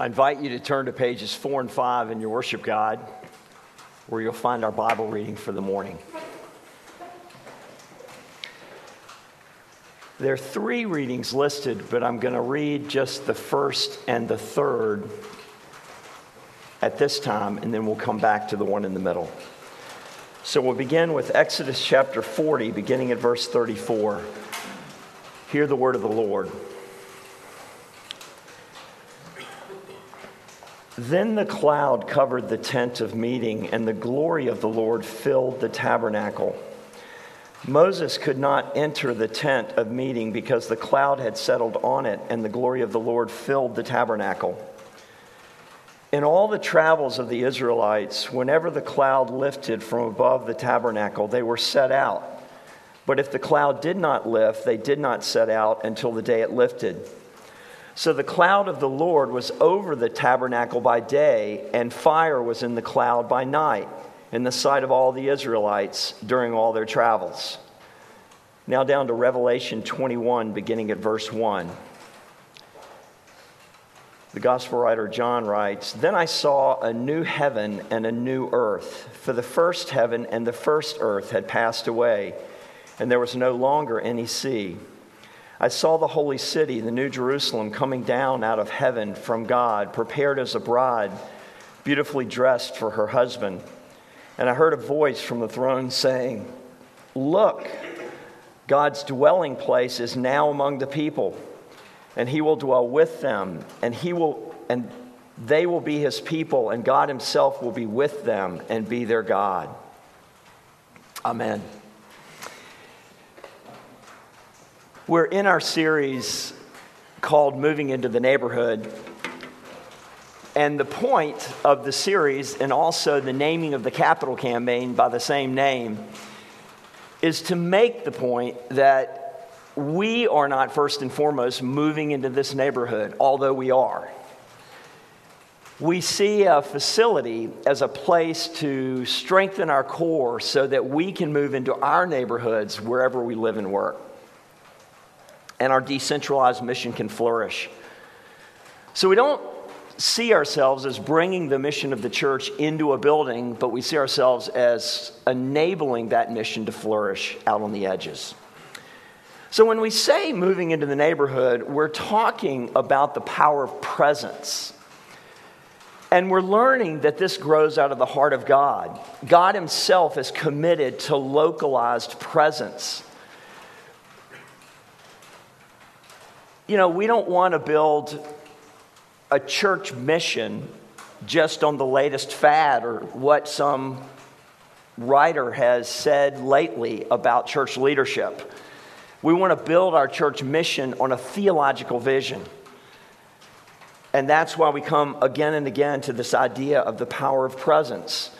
I invite you to turn to pages four and five in your worship guide, where you'll find our Bible reading for the morning. There are three readings listed, but I'm going to read just the first and the third at this time, and then we'll come back to the one in the middle. So we'll begin with Exodus chapter 40, beginning at verse 34. Hear the word of the Lord. Then the cloud covered the tent of meeting, and the glory of the Lord filled the tabernacle. Moses could not enter the tent of meeting because the cloud had settled on it, and the glory of the Lord filled the tabernacle. In all the travels of the Israelites, whenever the cloud lifted from above the tabernacle, they were set out. But if the cloud did not lift, they did not set out until the day it lifted. So the cloud of the Lord was over the tabernacle by day, and fire was in the cloud by night, in the sight of all the Israelites during all their travels. Now down to Revelation 21, beginning at verse 1. The gospel writer John writes Then I saw a new heaven and a new earth, for the first heaven and the first earth had passed away, and there was no longer any sea. I saw the holy city, the new Jerusalem, coming down out of heaven from God, prepared as a bride, beautifully dressed for her husband. And I heard a voice from the throne saying, Look, God's dwelling place is now among the people, and he will dwell with them, and he will and they will be his people, and God himself will be with them and be their God. Amen. We're in our series called Moving into the Neighborhood. And the point of the series, and also the naming of the capital campaign by the same name, is to make the point that we are not first and foremost moving into this neighborhood, although we are. We see a facility as a place to strengthen our core so that we can move into our neighborhoods wherever we live and work and our decentralized mission can flourish. So we don't see ourselves as bringing the mission of the church into a building, but we see ourselves as enabling that mission to flourish out on the edges. So when we say moving into the neighborhood, we're talking about the power of presence. And we're learning that this grows out of the heart of God. God Himself is committed to localized presence. You know, we don't want to build a church mission just on the latest fad or what some writer has said lately about church leadership. We want to build our church mission on a theological vision. And that's why we come again and again to this idea of the power of presence.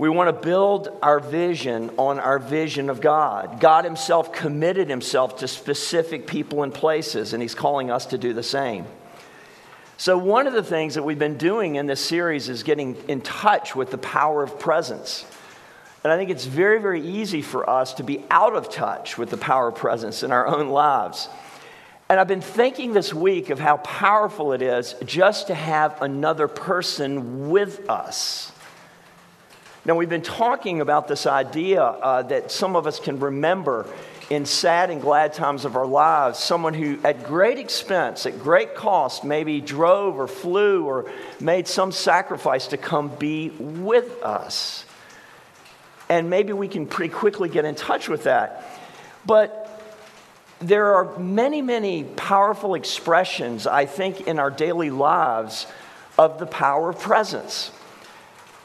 We want to build our vision on our vision of God. God Himself committed Himself to specific people and places, and He's calling us to do the same. So, one of the things that we've been doing in this series is getting in touch with the power of presence. And I think it's very, very easy for us to be out of touch with the power of presence in our own lives. And I've been thinking this week of how powerful it is just to have another person with us. Now, we've been talking about this idea uh, that some of us can remember in sad and glad times of our lives, someone who, at great expense, at great cost, maybe drove or flew or made some sacrifice to come be with us. And maybe we can pretty quickly get in touch with that. But there are many, many powerful expressions, I think, in our daily lives of the power of presence.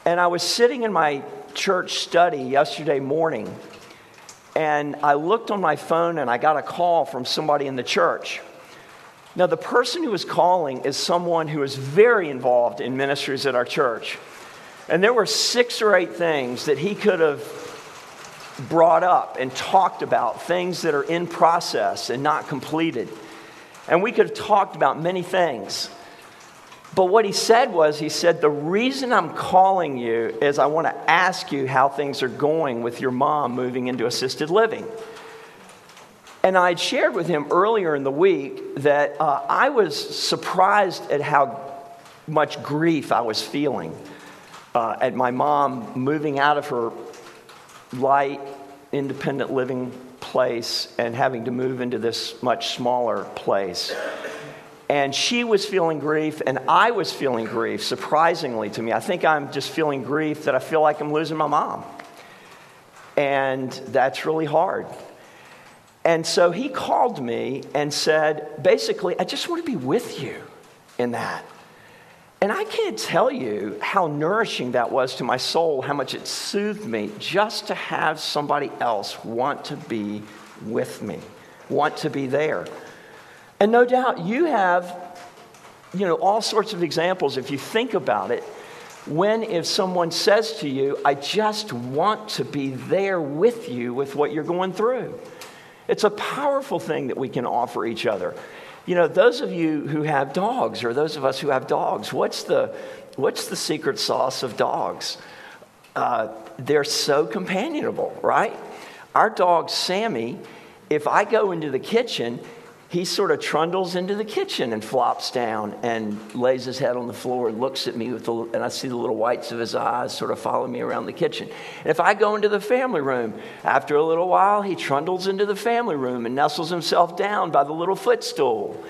And I was sitting in my church study yesterday morning, and I looked on my phone and I got a call from somebody in the church. Now, the person who was calling is someone who is very involved in ministries at our church. And there were six or eight things that he could have brought up and talked about, things that are in process and not completed. And we could have talked about many things. But what he said was, he said, The reason I'm calling you is I want to ask you how things are going with your mom moving into assisted living. And I had shared with him earlier in the week that uh, I was surprised at how much grief I was feeling uh, at my mom moving out of her light, independent living place and having to move into this much smaller place. And she was feeling grief, and I was feeling grief, surprisingly to me. I think I'm just feeling grief that I feel like I'm losing my mom. And that's really hard. And so he called me and said, basically, I just want to be with you in that. And I can't tell you how nourishing that was to my soul, how much it soothed me just to have somebody else want to be with me, want to be there. And no doubt you have, you know, all sorts of examples if you think about it. When, if someone says to you, I just want to be there with you with what you're going through, it's a powerful thing that we can offer each other. You know, those of you who have dogs, or those of us who have dogs, what's the, what's the secret sauce of dogs? Uh, they're so companionable, right? Our dog, Sammy, if I go into the kitchen, he sort of trundles into the kitchen and flops down and lays his head on the floor and looks at me with the, and I see the little whites of his eyes sort of follow me around the kitchen. And if I go into the family room, after a little while, he trundles into the family room and nestles himself down by the little footstool.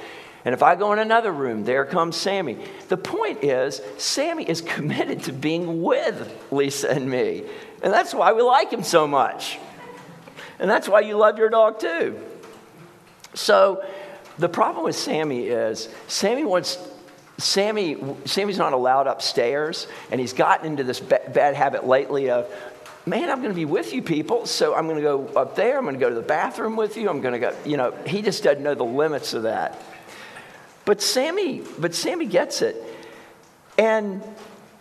And if I go in another room, there comes Sammy. The point is, Sammy is committed to being with Lisa and me. And that's why we like him so much. And that's why you love your dog too. So the problem with Sammy is Sammy wants Sammy Sammy's not allowed upstairs, and he's gotten into this ba- bad habit lately of, man, I'm going to be with you people, so I'm going to go up there. I'm going to go to the bathroom with you. I'm going to go. You know, he just doesn't know the limits of that. But Sammy, but Sammy gets it, and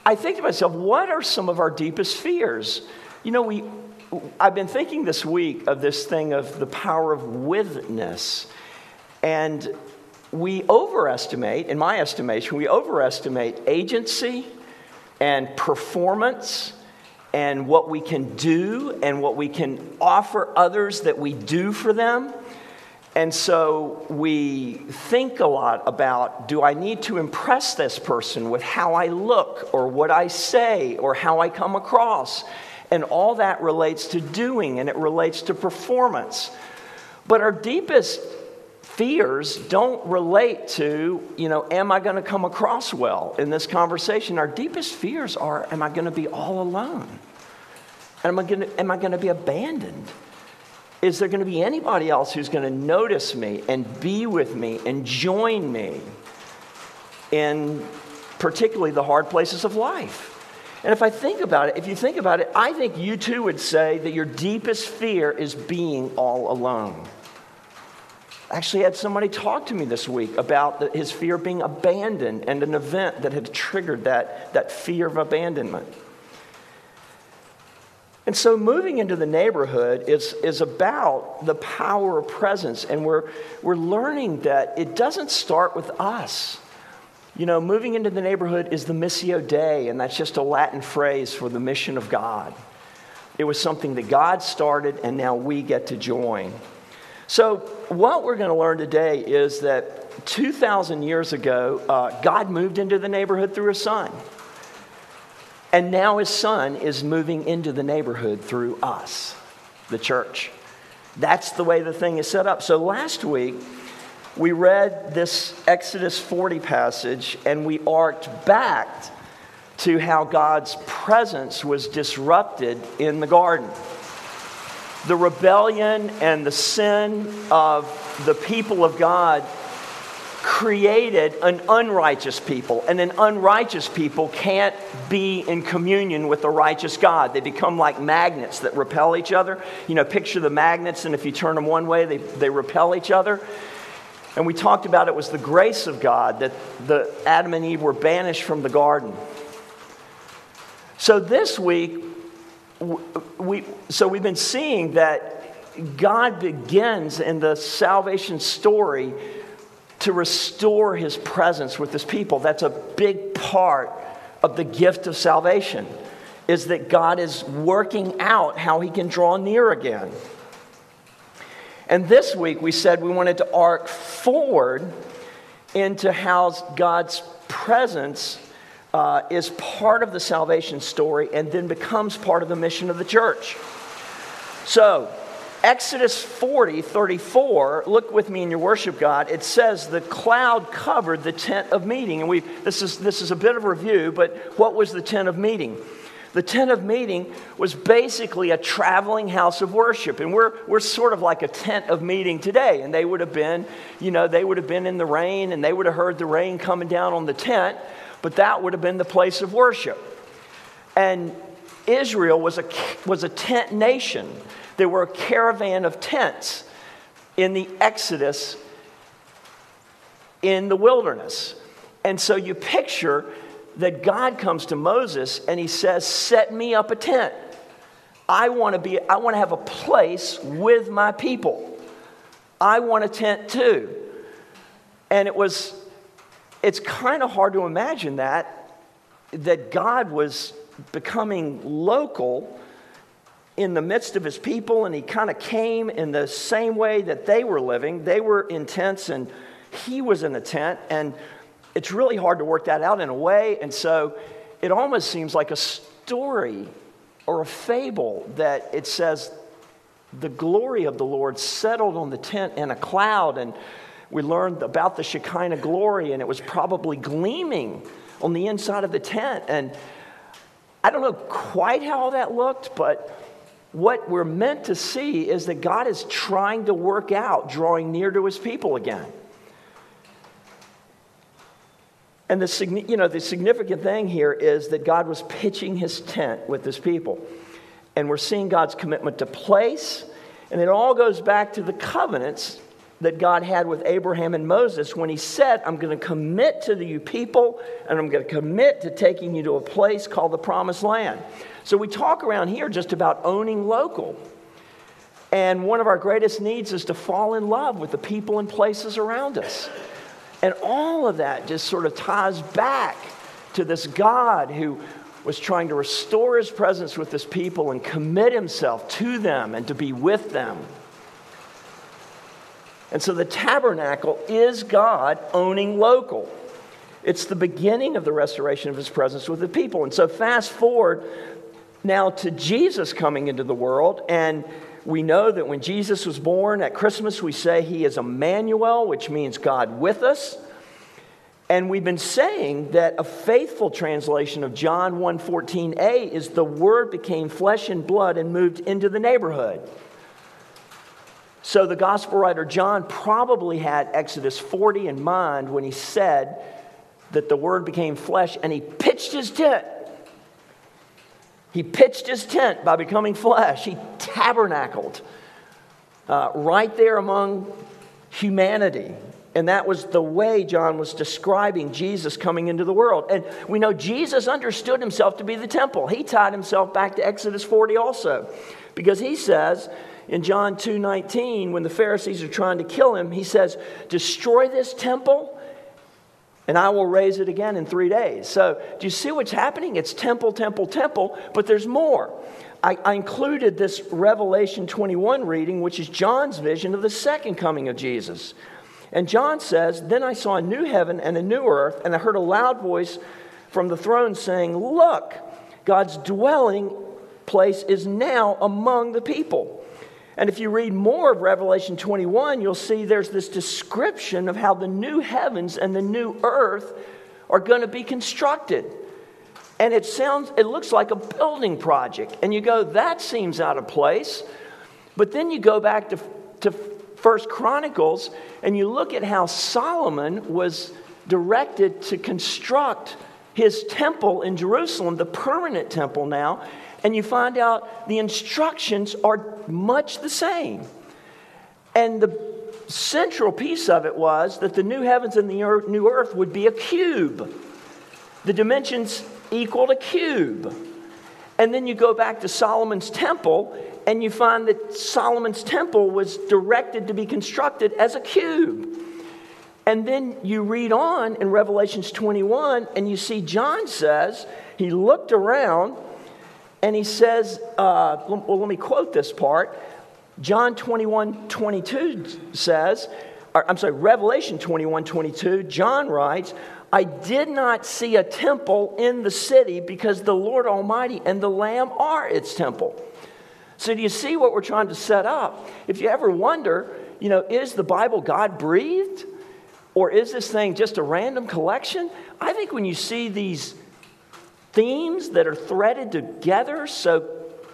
I think to myself, what are some of our deepest fears? You know, we I've been thinking this week of this thing of the power of witness. And we overestimate, in my estimation, we overestimate agency and performance and what we can do and what we can offer others that we do for them. And so we think a lot about do I need to impress this person with how I look or what I say or how I come across? And all that relates to doing and it relates to performance. But our deepest fears don't relate to, you know, am I going to come across well in this conversation? Our deepest fears are, am I going to be all alone? Am I going to, am I going to be abandoned? Is there going to be anybody else who's going to notice me and be with me and join me in particularly the hard places of life? And if I think about it, if you think about it, I think you too would say that your deepest fear is being all alone. I actually had somebody talk to me this week about the, his fear of being abandoned and an event that had triggered that, that fear of abandonment. And so moving into the neighborhood is, is about the power of presence. And we're, we're learning that it doesn't start with us. You know, moving into the neighborhood is the Missio Dei, and that's just a Latin phrase for the mission of God. It was something that God started, and now we get to join. So, what we're going to learn today is that 2,000 years ago, uh, God moved into the neighborhood through His Son. And now His Son is moving into the neighborhood through us, the church. That's the way the thing is set up. So, last week, we read this Exodus 40 passage and we arced back to how God's presence was disrupted in the garden. The rebellion and the sin of the people of God created an unrighteous people, and an unrighteous people can't be in communion with a righteous God. They become like magnets that repel each other. You know, picture the magnets, and if you turn them one way, they, they repel each other. And we talked about it was the grace of God that the Adam and Eve were banished from the garden. So this week, we, so we've been seeing that God begins in the salvation story to restore his presence with his people. That's a big part of the gift of salvation, is that God is working out how he can draw near again. And this week we said we wanted to arc forward into how God's presence uh, is part of the salvation story and then becomes part of the mission of the church. So, Exodus 40, 34, look with me in your worship God. It says the cloud covered the tent of meeting. And we this is this is a bit of review, but what was the tent of meeting? The tent of meeting was basically a traveling house of worship. And we're, we're sort of like a tent of meeting today. And they would have been, you know, they would have been in the rain and they would have heard the rain coming down on the tent, but that would have been the place of worship. And Israel was a, was a tent nation. There were a caravan of tents in the Exodus in the wilderness. And so you picture that God comes to Moses and he says, Set me up a tent. I want to be, I want to have a place with my people. I want a tent too. And it was, it's kind of hard to imagine that, that God was becoming local in the midst of his people, and he kind of came in the same way that they were living. They were in tents, and he was in a tent. And it's really hard to work that out in a way. And so it almost seems like a story or a fable that it says the glory of the Lord settled on the tent in a cloud. And we learned about the Shekinah glory, and it was probably gleaming on the inside of the tent. And I don't know quite how that looked, but what we're meant to see is that God is trying to work out drawing near to his people again. And the, you know, the significant thing here is that God was pitching his tent with his people. And we're seeing God's commitment to place. And it all goes back to the covenants that God had with Abraham and Moses when he said, I'm going to commit to you people and I'm going to commit to taking you to a place called the promised land. So we talk around here just about owning local. And one of our greatest needs is to fall in love with the people and places around us. And all of that just sort of ties back to this God who was trying to restore his presence with his people and commit himself to them and to be with them. And so the tabernacle is God owning local. It's the beginning of the restoration of his presence with the people. And so fast forward now to Jesus coming into the world and we know that when Jesus was born at Christmas, we say he is Emmanuel, which means God with us. And we've been saying that a faithful translation of John 1:14a is the word became flesh and blood and moved into the neighborhood. So the gospel writer John probably had Exodus 40 in mind when he said that the word became flesh and he pitched his tent he pitched his tent by becoming flesh. He tabernacled uh, right there among humanity. And that was the way John was describing Jesus coming into the world. And we know Jesus understood himself to be the temple. He tied himself back to Exodus 40 also. Because he says in John 2:19 when the Pharisees are trying to kill him, he says, "Destroy this temple and I will raise it again in three days. So, do you see what's happening? It's temple, temple, temple, but there's more. I, I, included this Revelation 21 reading, which is John's vision of the second coming of Jesus. And John says, Then I saw a new heaven and a new earth, and I heard a loud voice from the throne saying, Look, God's dwelling place is now among the people and if you read more of Revelation 21, you'll see there's this description of how the new heavens and the new earth are going to be constructed. And it sounds, it looks like a building project. And you go, that seems out of place. But then you go back to, to First Chronicles and you look at how Solomon was directed to construct his temple in Jerusalem, the permanent temple now and you find out the instructions are much the same. And the central piece of it was that the new heavens and the new earth would be a cube. The dimensions equaled a cube. And then you go back to Solomon's temple, and you find that Solomon's temple was directed to be constructed as a cube. And then you read on in Revelations 21, and you see John says he looked around and he says, uh, well, let me quote this part. John 21 22 says, or, I'm sorry, Revelation 21 22, John writes, I did not see a temple in the city because the Lord Almighty and the Lamb are its temple. So, do you see what we're trying to set up? If you ever wonder, you know, is the Bible God breathed? Or is this thing just a random collection? I think when you see these themes that are threaded together so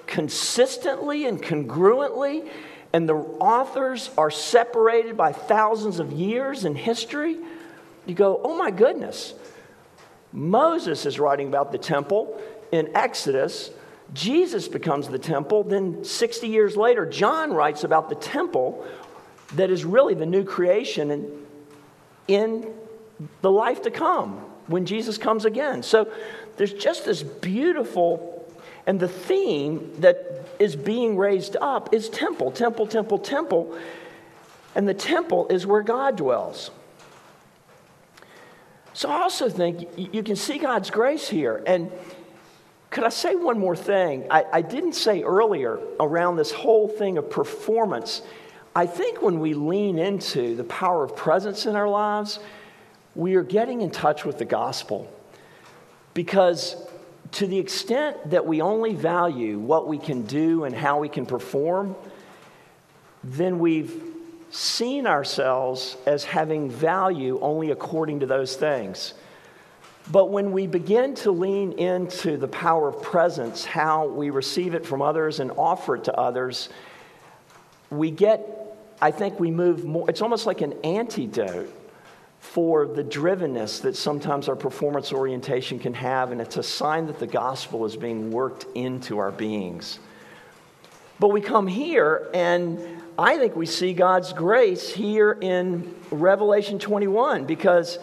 consistently and congruently, and the authors are separated by thousands of years in history, you go, oh my goodness. Moses is writing about the temple in Exodus. Jesus becomes the temple. Then, 60 years later, John writes about the temple that is really the new creation in, in the life to come when Jesus comes again. So, there's just this beautiful, and the theme that is being raised up is temple, temple, temple, temple. And the temple is where God dwells. So I also think you can see God's grace here. And could I say one more thing? I, I, didn't say earlier around this whole thing of performance. I think when we lean into the power of presence in our lives, we are getting in touch with the gospel. Because to the extent that we only value what we can do and how we can perform, then we've seen ourselves as having value only according to those things. But when we begin to lean into the power of presence, how we receive it from others and offer it to others, we get, I think we move more, it's almost like an antidote for the drivenness that sometimes our performance orientation can have, and it's a sign that the gospel is being worked into our beings. But we come here, and I think we see God's grace here in Revelation 21 because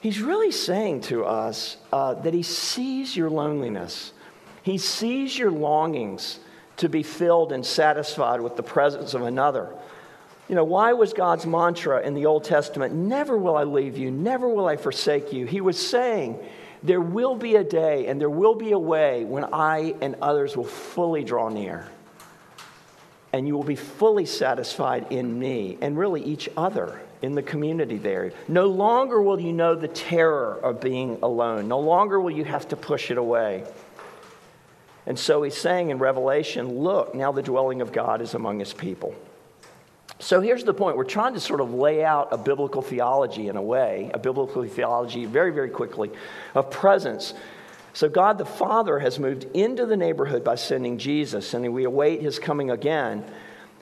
He's really saying to us uh, that He sees your loneliness, He sees your longings to be filled and satisfied with the presence of another. You know, why was God's mantra in the Old Testament, never will I leave you, never will I forsake you? He was saying, there will be a day and there will be a way when I and others will fully draw near. And you will be fully satisfied in me and really each other in the community there. No longer will you know the terror of being alone. No longer will you have to push it away. And so he's saying in Revelation, look, now the dwelling of God is among his people. So here's the point. We're trying to sort of lay out a biblical theology in a way, a biblical theology very, very quickly, of presence. So God the Father has moved into the neighborhood by sending Jesus, and we await his coming again.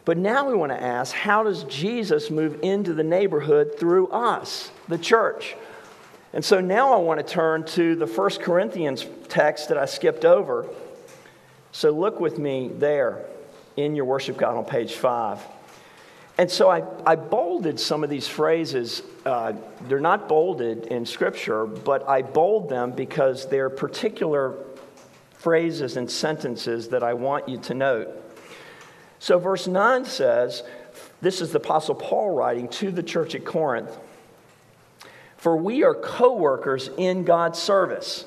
But now we want to ask how does Jesus move into the neighborhood through us, the church? And so now I want to turn to the First Corinthians text that I skipped over. So look with me there in your worship guide on page 5. And so I, I bolded some of these phrases. Uh, they're not bolded in Scripture, but I bold them because they're particular phrases and sentences that I want you to note. So, verse 9 says, This is the Apostle Paul writing to the church at Corinth. For we are co workers in God's service.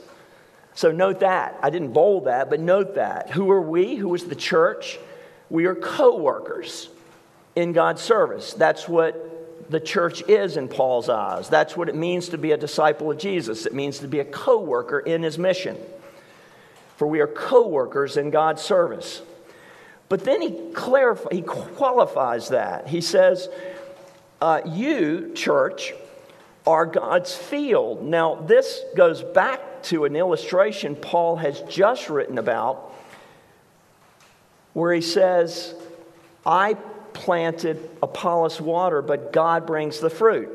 So, note that. I didn't bold that, but note that. Who are we? Who is the church? We are co workers in God's service. That's what the church is in Paul's eyes. That's what it means to be a disciple of Jesus. It means to be a co worker in his mission. For we are co workers in God's service. But then he, clarifies, he qualifies that. He says, uh, You, church, are God's field. Now, this goes back to an illustration Paul has just written about where he says, I planted, Apollos water, but God brings the fruit.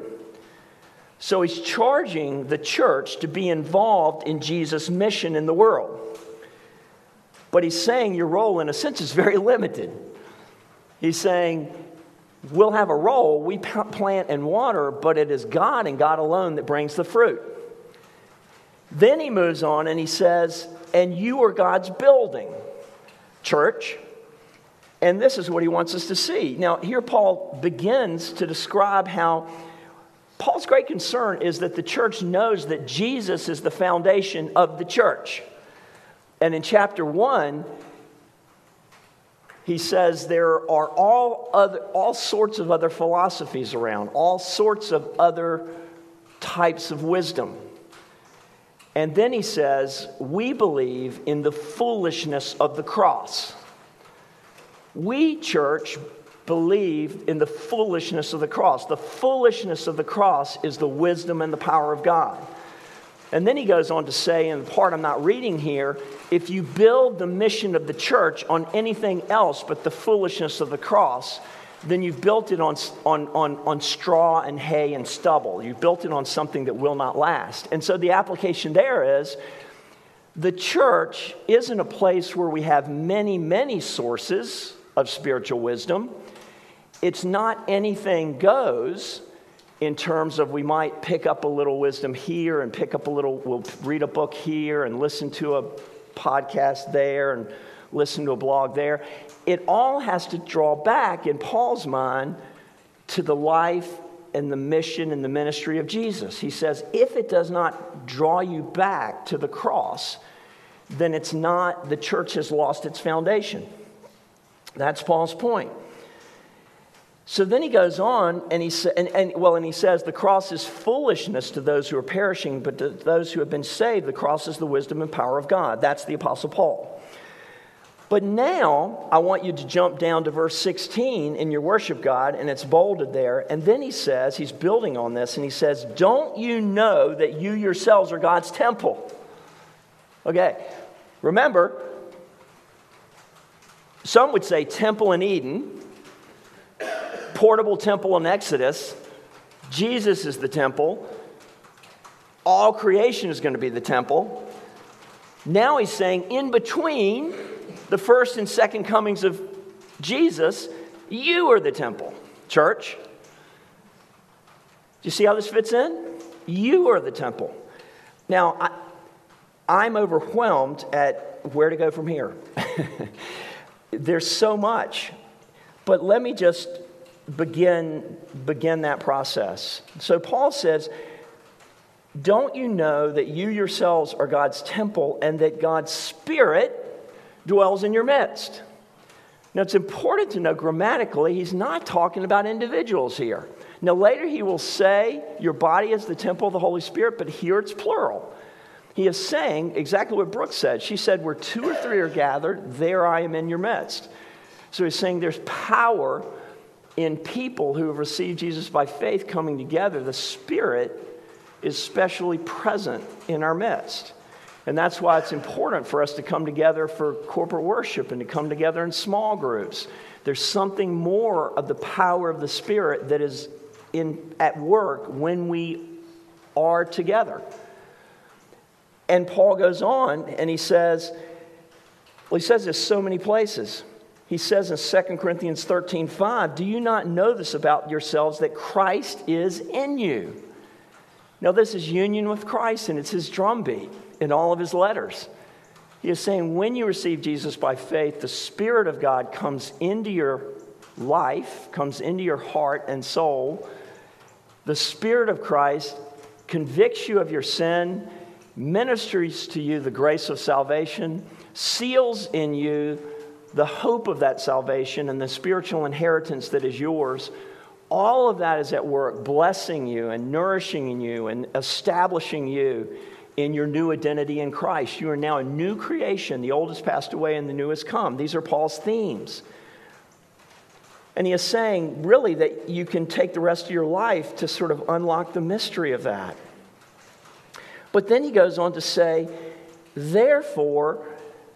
So he's charging the church to be involved in Jesus' mission in the world. But he's saying your role, in a sense, is very limited. He's saying, We'll have a role, we plant and water, but it is God and God alone that brings the fruit. Then he moves on and he says, And you are God's building, church. And this is what he wants us to see. Now, here Paul begins to describe how Paul's great concern is that the church knows that Jesus is the foundation of the church. And in chapter 1, he says there are all, other, all sorts of other philosophies around, all sorts of other types of wisdom. And then he says, We believe in the foolishness of the cross. We, church, believe in the foolishness of the cross. The foolishness of the cross is the wisdom and the power of God. And then he goes on to say, in the part I'm not reading here, if you build the mission of the church on anything else but the foolishness of the cross, then you've built it on, on, on, on straw and hay and stubble. You've built it on something that will not last. And so the application there is the church isn't a place where we have many, many sources of spiritual wisdom. It's not anything goes in terms of we might pick up a little wisdom here and pick up a little, we'll read a book here and listen to a podcast there and listen to a blog there. It all has to draw back, in Paul's mind, to the life and the mission and the ministry of Jesus. He says, if it does not draw you back to the cross, then it's not, the church has lost its foundation. That's Paul's point. So then he goes on and he, sa- and, and, well, and he says, The cross is foolishness to those who are perishing, but to those who have been saved, the cross is the wisdom and power of God. That's the Apostle Paul. But now I want you to jump down to verse 16 in your worship God, and it's bolded there. And then he says, he's building on this, and he says, Don't you know that you yourselves are God's temple? Okay, remember, some would say temple in Eden portable temple in Exodus. Jesus is the temple. All creation is going to be the temple. Now he's saying, in between the first and second comings of Jesus, you are the temple, church. Do you see how this fits in? You are the temple. Now, I, I'm overwhelmed at where to go from here. There's so much. But let me just begin, begin that process. So Paul says, Don't you know that you yourselves are God's temple and that God's Spirit dwells in your midst? Now, it's important to know grammatically, he's not talking about individuals here. Now, later he will say, Your body is the temple of the Holy Spirit, but here it's plural. He is saying exactly what Brooke said. She said, Where two or three are gathered, there I am in your midst. So he's saying there's power in people who have received Jesus by faith coming together, the Spirit is specially present in our midst. And that's why it's important for us to come together for corporate worship and to come together in small groups. There's something more of the power of the Spirit that is in, at work when we are together. And Paul goes on and he says, well, he says this so many places. He says in 2 Corinthians 13 5, Do you not know this about yourselves that Christ is in you? Now, this is union with Christ, and it's his drumbeat in all of his letters. He is saying, when you receive Jesus by faith, the Spirit of God comes into your life, comes into your heart and soul. The Spirit of Christ convicts you of your sin, ministers to you the grace of salvation, seals in you the hope of that salvation and the spiritual inheritance that is yours, all of that is at work blessing you and nourishing you and establishing you in your new identity in Christ. You are now a new creation. The old has passed away and the new has come. These are Paul's themes. And he is saying, really, that you can take the rest of your life to sort of unlock the mystery of that. But then he goes on to say, therefore,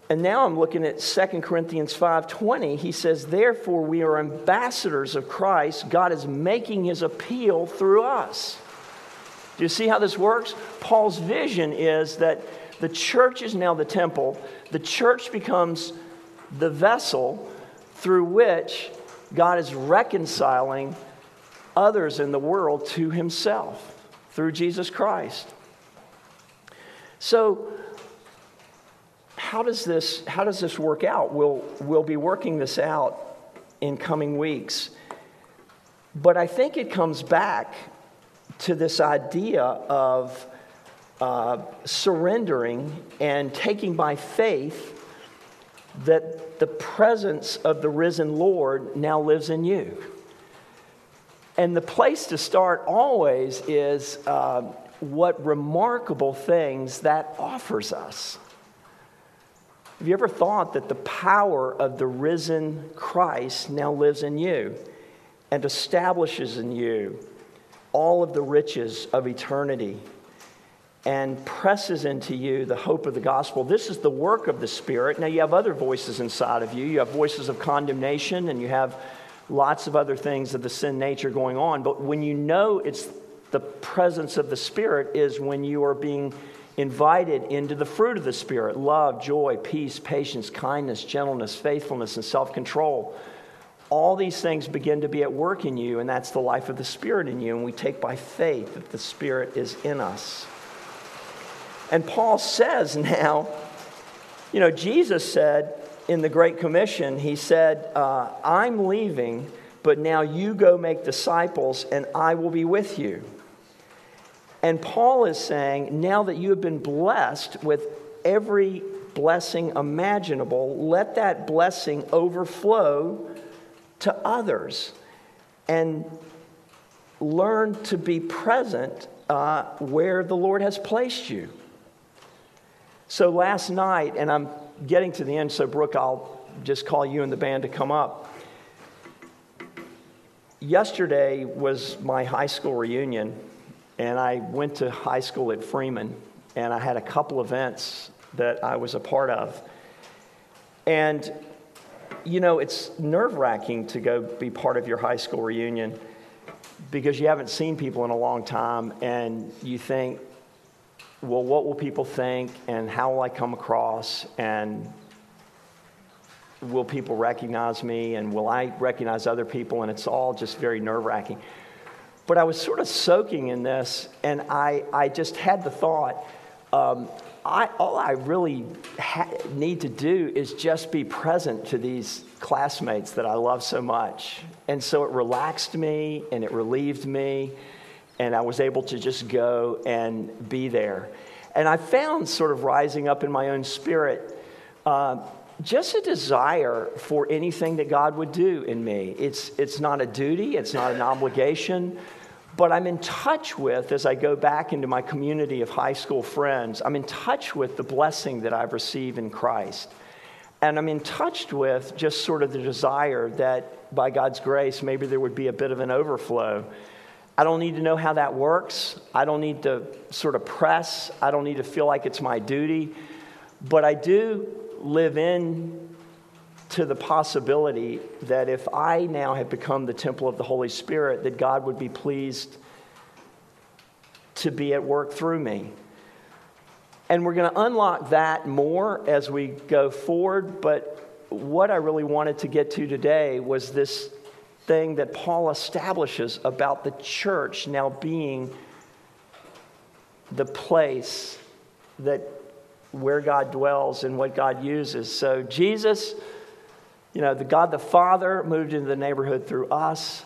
and now I'm looking at 2 Corinthians 5:20. He says, "Therefore we are ambassadors of Christ. God is making his appeal through us." Do you see how this works? Paul's vision is that the church is now the temple. The church becomes the vessel through which God is reconciling others in the world to himself through Jesus Christ. So how does this, how does this work out? We'll, we'll be working this out in coming weeks. But I think it comes back to this idea of uh, surrendering and taking by faith that the presence of the risen Lord now lives in you. And the place to start always is uh, what remarkable things that offers us. Have you ever thought that the power of the risen Christ now lives in you and establishes in you all of the riches of eternity and presses into you the hope of the gospel? This is the work of the Spirit. Now, you have other voices inside of you. You have voices of condemnation and you have lots of other things of the sin nature going on. But when you know it's the presence of the Spirit, is when you are being invited into the fruit of the Spirit love, joy, peace, patience, kindness, gentleness, faithfulness, and self control. All these things begin to be at work in you, and that's the life of the Spirit in you. And we take by faith that the Spirit is in us. And Paul says now, you know, Jesus said in the Great Commission, he said, uh, I'm leaving, but now you go make disciples, and I will be with you. And Paul is saying, now that you have been blessed with every blessing imaginable, let that blessing overflow to others and learn to be present uh, where the Lord has placed you. So last night, and I'm getting to the end, so Brooke, I'll just call you and the band to come up. Yesterday was my high school reunion and I went to high school at Freeman, and I had a couple events that I was a part of. And, you know, it's nerve wracking to go be part of your high school reunion because you haven't seen people in a long time, and you think, well, what will people think, and how will I come across, and will people recognize me, and will I recognize other people? And it's all just very nerve wracking. But I was sort of soaking in this, and I, I just had the thought um, I, all I really ha- need to do is just be present to these classmates that I love so much. And so it relaxed me and it relieved me, and I was able to just go and be there. And I found sort of rising up in my own spirit. Uh, just a desire for anything that God would do in me. It's, it's not a duty, it's not an obligation, but I'm in touch with, as I go back into my community of high school friends, I'm in touch with the blessing that I've received in Christ. And I'm in touch with just sort of the desire that by God's grace, maybe there would be a bit of an overflow. I don't need to know how that works. I don't need to sort of press. I don't need to feel like it's my duty. But I do live in to the possibility that if I now have become the temple of the Holy Spirit, that God would be pleased to be at work through me. And we're going to unlock that more as we go forward. But what I really wanted to get to today was this thing that Paul establishes about the church now being the place that where God dwells and what God uses. So Jesus you know, the God the Father moved into the neighborhood through us.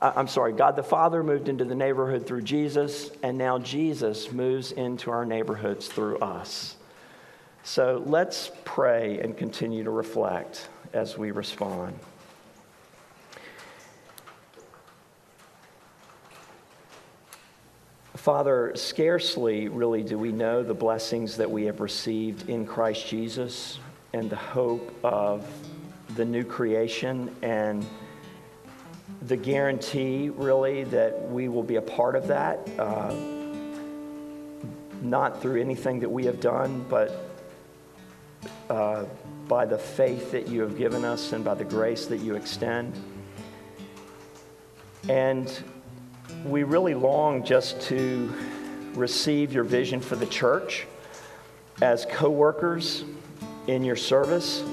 I'm sorry, God the Father moved into the neighborhood through Jesus, and now Jesus moves into our neighborhoods through us. So let's pray and continue to reflect as we respond. Father, scarcely really do we know the blessings that we have received in Christ Jesus and the hope of the new creation and the guarantee, really, that we will be a part of that, uh, not through anything that we have done, but uh, by the faith that you have given us and by the grace that you extend. And we really long just to receive your vision for the church as co workers in your service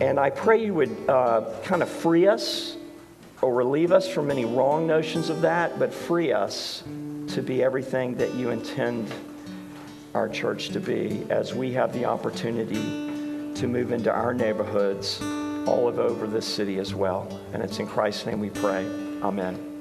and I pray you would uh, kind of free us or relieve us from any wrong notions of that, but free us to be everything that you intend our church to be as we have the opportunity to move into our neighborhoods all over this city as well. And it's in Christ's name we pray. Amen.